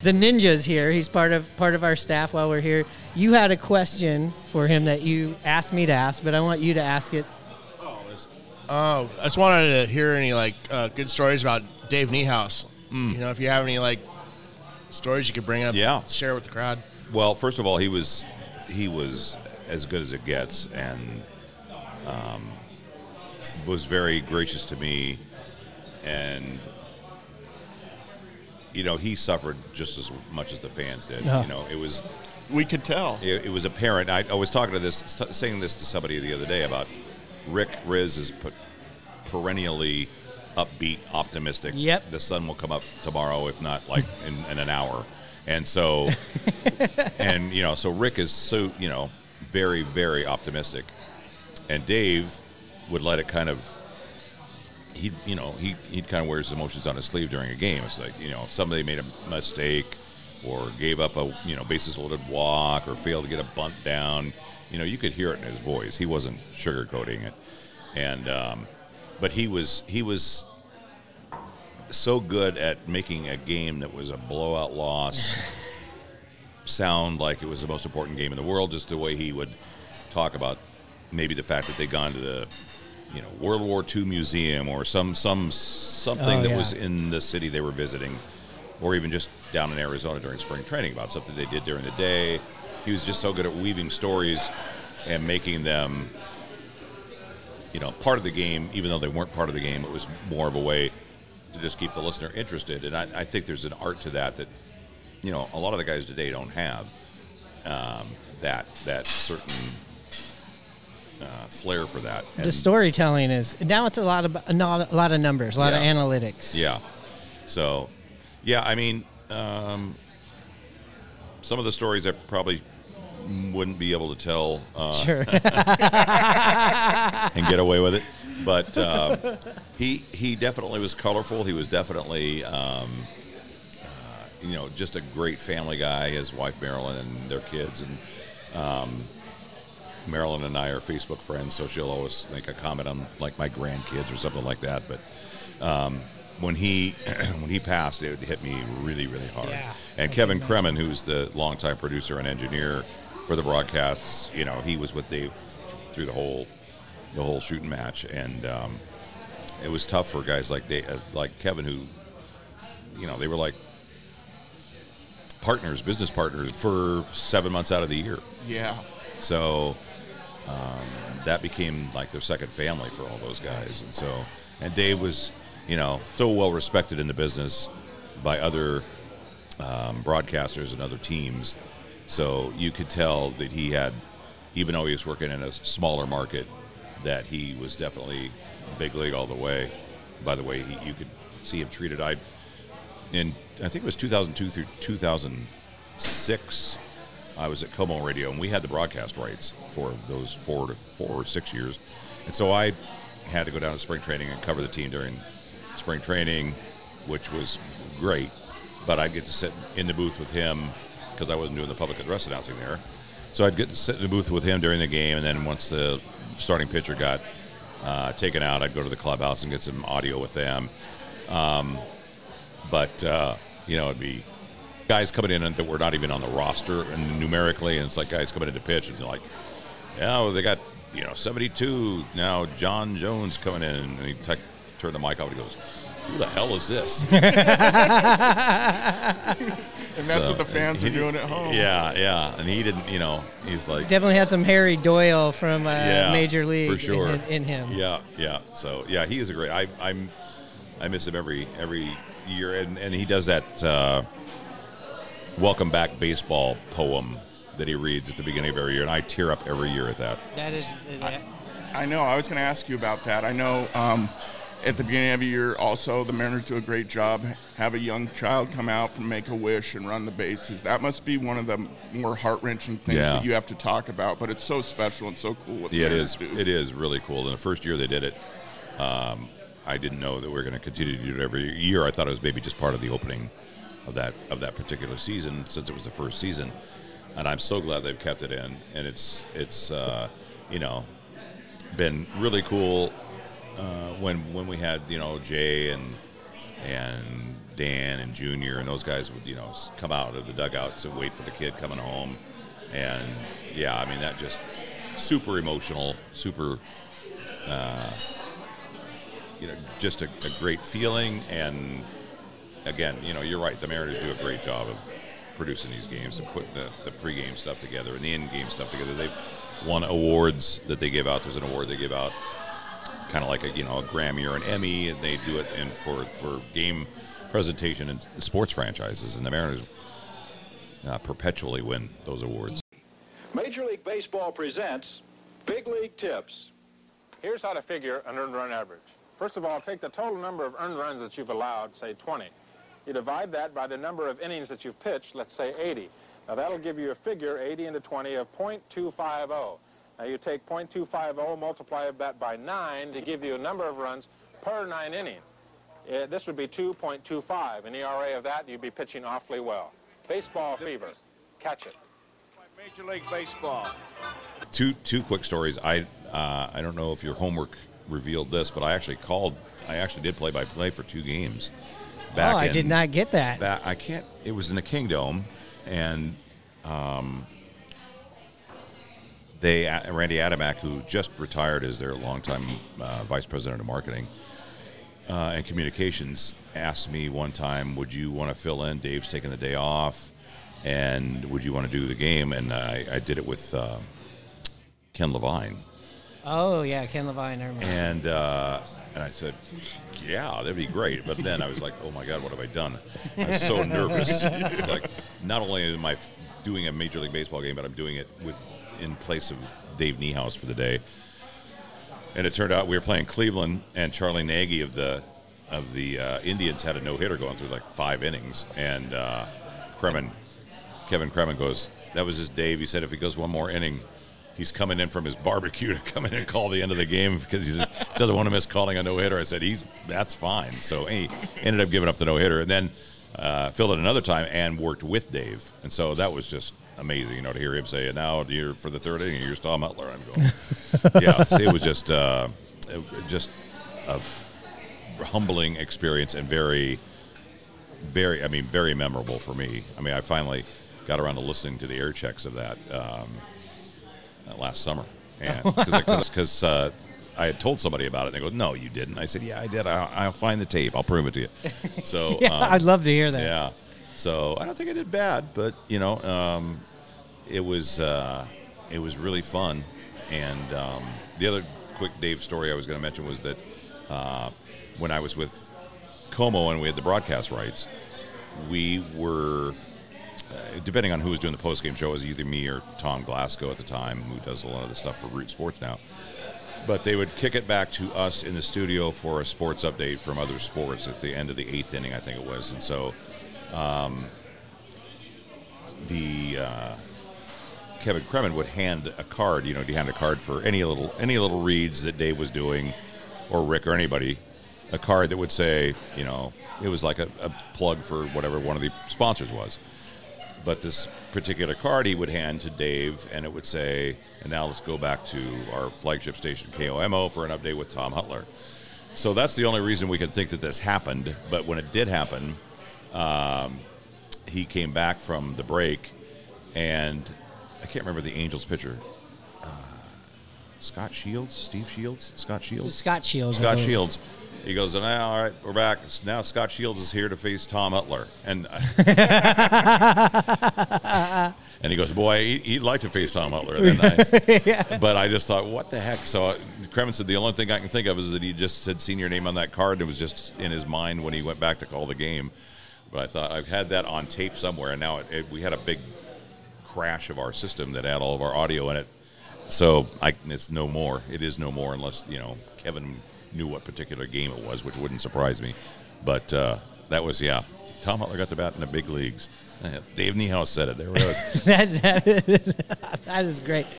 The ninja's here. He's part of part of our staff while we're here. You had a question for him that you asked me to ask, but I want you to ask it. Oh, I just wanted to hear any like uh, good stories about Dave Niehaus. You know, if you have any like stories you could bring up, Yeah. share with the crowd. Well, first of all, he was he was as good as it gets, and um, was very gracious to me, and you know he suffered just as much as the fans did. Yeah. You know, it was We could tell. it, it was apparent. I, I was talking to this, st- saying this to somebody the other day about Rick Rizzs is pe- perennially upbeat, optimistic. Yep. The sun will come up tomorrow, if not like in, in an hour. And so, and you know, so Rick is so you know very very optimistic, and Dave would let it kind of. He, you know, he he kind of wears his emotions on his sleeve during a game. It's like you know, if somebody made a mistake, or gave up a you know bases loaded walk, or failed to get a bunt down. You know, you could hear it in his voice. He wasn't sugarcoating it, and um, but he was he was so good at making a game that was a blowout loss sound like it was the most important game in the world. Just the way he would talk about maybe the fact that they'd gone to the you know World War II museum or some some something Oh, that yeah. was in the city they were visiting, or even just down in Arizona during spring training about something they did during the day. He was just so good at weaving stories and making them you know, part of the game, even though they weren't part of the game, it was more of a way to just keep the listener interested. And I, I think there's an art to that that, you know, a lot of the guys today don't have um, that that certain uh, flair for that. the storytelling is now it's a lot of a lot a lot of numbers, a lot Yeah. of analytics. Yeah. So, yeah, I mean, um, some of the stories I probably wouldn't be able to tell uh, Sure. and get away with it. But uh, he he definitely was colorful. He was definitely um, uh, you know just a great family guy. His wife Marilyn and their kids, and um, Marilyn and I are Facebook friends, so she'll always make a comment on like my grandkids or something like that. But um, when he when he passed, it hit me really really hard. Yeah. And Kevin Cremin, who's the longtime producer and engineer for the broadcasts, you know, he was with Dave through the whole the whole shooting match, and um, it was tough for guys like Dave, uh, like Kevin, who you know they were like partners, business partners for seven months out of the year. Yeah. So um, that became like their second family for all those guys. And so, and Dave was, you know, so well respected in the business by other um, broadcasters and other teams. So you could tell that he had, even though he was working in a smaller market, that he was definitely big league all the way. By the way, he, you could see him treated. I, in I think it was 2002 through 2006. I was at KOMO Radio, and we had the broadcast rights for those four to four or six years, and so I had to go down to spring training and cover the team during spring training, which was great. But I'd get to sit in the booth with him because I wasn't doing the public address announcing there. So I'd get to sit in the booth with him during the game, and then once the starting pitcher got uh, taken out, I'd go to the clubhouse and get some audio with them. Um, but uh, you know, it'd be guys coming in that were not even on the roster and numerically, and it's like guys coming in to pitch, and they're like, yeah, well, they got you know 72 now. John Jones coming in, and he t- turned the mic off, and he goes, "Who the hell is this?" And that's So, what the fans are doing at home. Yeah, yeah, and he didn't, you know, he's like, Definitely had some Harry Doyle from uh, yeah, Major League for sure in, in him. Yeah, yeah. So yeah, he is a great. I, I'm I miss him every every year, and and he does that uh, welcome back baseball poem that he reads at the beginning of every year, and I tear up every year at that. That is. I know. I was going to ask you about that. I know um, at the beginning of the year, also, the Mariners do a great job. Have a young child come out from Make a Wish and run the bases. That must be one of the more heart wrenching things Yeah. that you have to talk about, but it's so special and so cool. What Yeah, it is. Do. It is really cool. And the first year they did it, um, I didn't know that we were going to continue to do it every year. I thought it was maybe just part of the opening of that of that particular season, since it was the first season. And I'm so glad they've kept it in. And it's it's uh, you know been really cool uh, when when we had you know Jay and and Dan and Junior and those guys would you know come out of the dugouts and wait for the kid coming home, and yeah, I mean that just super emotional, super, uh, you know, just a, a great feeling. And again, you know, you're right. The Mariners do a great job of producing these games and putting the, the pregame stuff together and the in-game stuff together. They've won awards that they give out. There's an award they give out kind of like a you know a Grammy or an Emmy, and they do it in for for game presentation and sports franchises, and the Mariners uh, perpetually win those awards. Major League Baseball presents Big League Tips. Here's how to figure an earned run average. First of all, take the total number of earned runs that you've allowed, say 20. You divide that by the number of innings that you've pitched, let's say 80. Now that'll give you a figure, 80 into 20, of .250. Now you take .250, multiply that by 9 to give you a number of runs per 9 inning. Uh, this would be 2.25. An ERA of that, you'd be pitching awfully well. Baseball fever. Catch it. Major League Baseball. Two two quick stories. I uh, I don't know if your homework revealed this, but I actually called. I actually did play by play for two games. Back oh, I in- did not get that. Back, I can't. It was in the Kingdom, and um, they Randy Adamack, who just retired as their longtime uh, vice president of marketing uh, and communications, asked me one time, "Would you want to fill in? Dave's taking the day off, and would you want to do the game?" And I, I did it with uh, Ken Levine. Oh yeah, Ken Levine. I. And uh, and I said, yeah, that'd be great. But then I was like, oh my God, what have I done? I was so nervous. Like, not only am I doing a Major League Baseball game, but I'm doing it with in place of Dave Niehaus for the day. And it turned out we were playing Cleveland, and Charlie Nagy of the of the uh, Indians had a no hitter going through like five innings, and uh, Cremin, Kevin Cremin goes, that was his Dave. He said if he goes one more inning, he's coming in from his barbecue to come in and call the end of the game because he doesn't want to miss calling a no hitter. I said he's that's fine. So he ended up giving up the no hitter, and then uh, filled it another time and worked with Dave, and so that was just amazing. You know, to hear him say, "Now you're for the third inning, here's Tom Hutyler." I'm going, yeah. See, it was just uh, it- just a humbling experience and very very, I mean, very memorable for me. I mean, I finally got around to listening to the air checks of that um, last summer, and because uh, I had told somebody about it, and they go, "No, you didn't." I said, "Yeah, I did. I'll, I'll find the tape. I'll prove it to you." So, yeah, um, I'd love to hear that. yeah. So I don't think I did bad, but you know, um, it was uh, it was really fun. And um, the other quick Dave story I was going to mention was that uh, when I was with KOMO and we had the broadcast rights, we were. Uh, depending on who was doing the post game show, it was either me or Tom Glasgow at the time, who does a lot of the stuff for Root Sports now but they would kick it back to us in the studio for a sports update from other sports at the end of the eighth inning, I think it was. And so um, the uh, Kevin Cremin would hand a card, you know, he'd hand a card for any little any little reads that Dave was doing, or Rick or anybody, a card that would say, you know, it was like a, a plug for whatever one of the sponsors was. But this particular card he would hand to Dave, and it would say, and now let's go back to our flagship station, KOMO, for an update with Tom Hutyler. So that's the only reason we could think that this happened. But when it did happen, um, he came back from the break, and I can't remember the Angels pitcher. Uh, Scot Shields? Steve Shields? Scot Shields? Scot Shields. Scot. Shields. He goes, now, all right, we're back. Now Scot Shields is here to face Tom Hutyler. And and he goes, boy, he- he'd like to face Tom. And then I- But I just thought, what the heck? So Cremin said the only thing I can think of is that he just had seen your name on that card and it was just in his mind when he went back to call the game. But I thought I've had that on tape somewhere, and now it, it, we had a big crash of our system that had all of our audio in it. So I, it's no more. It is no more unless you know Kevin knew what particular game it was, which wouldn't surprise me. But uh, that was yeah. Tom Hutyler got the bat in the big leagues. Dave Niehaus said it. There it was. that, that, that is great.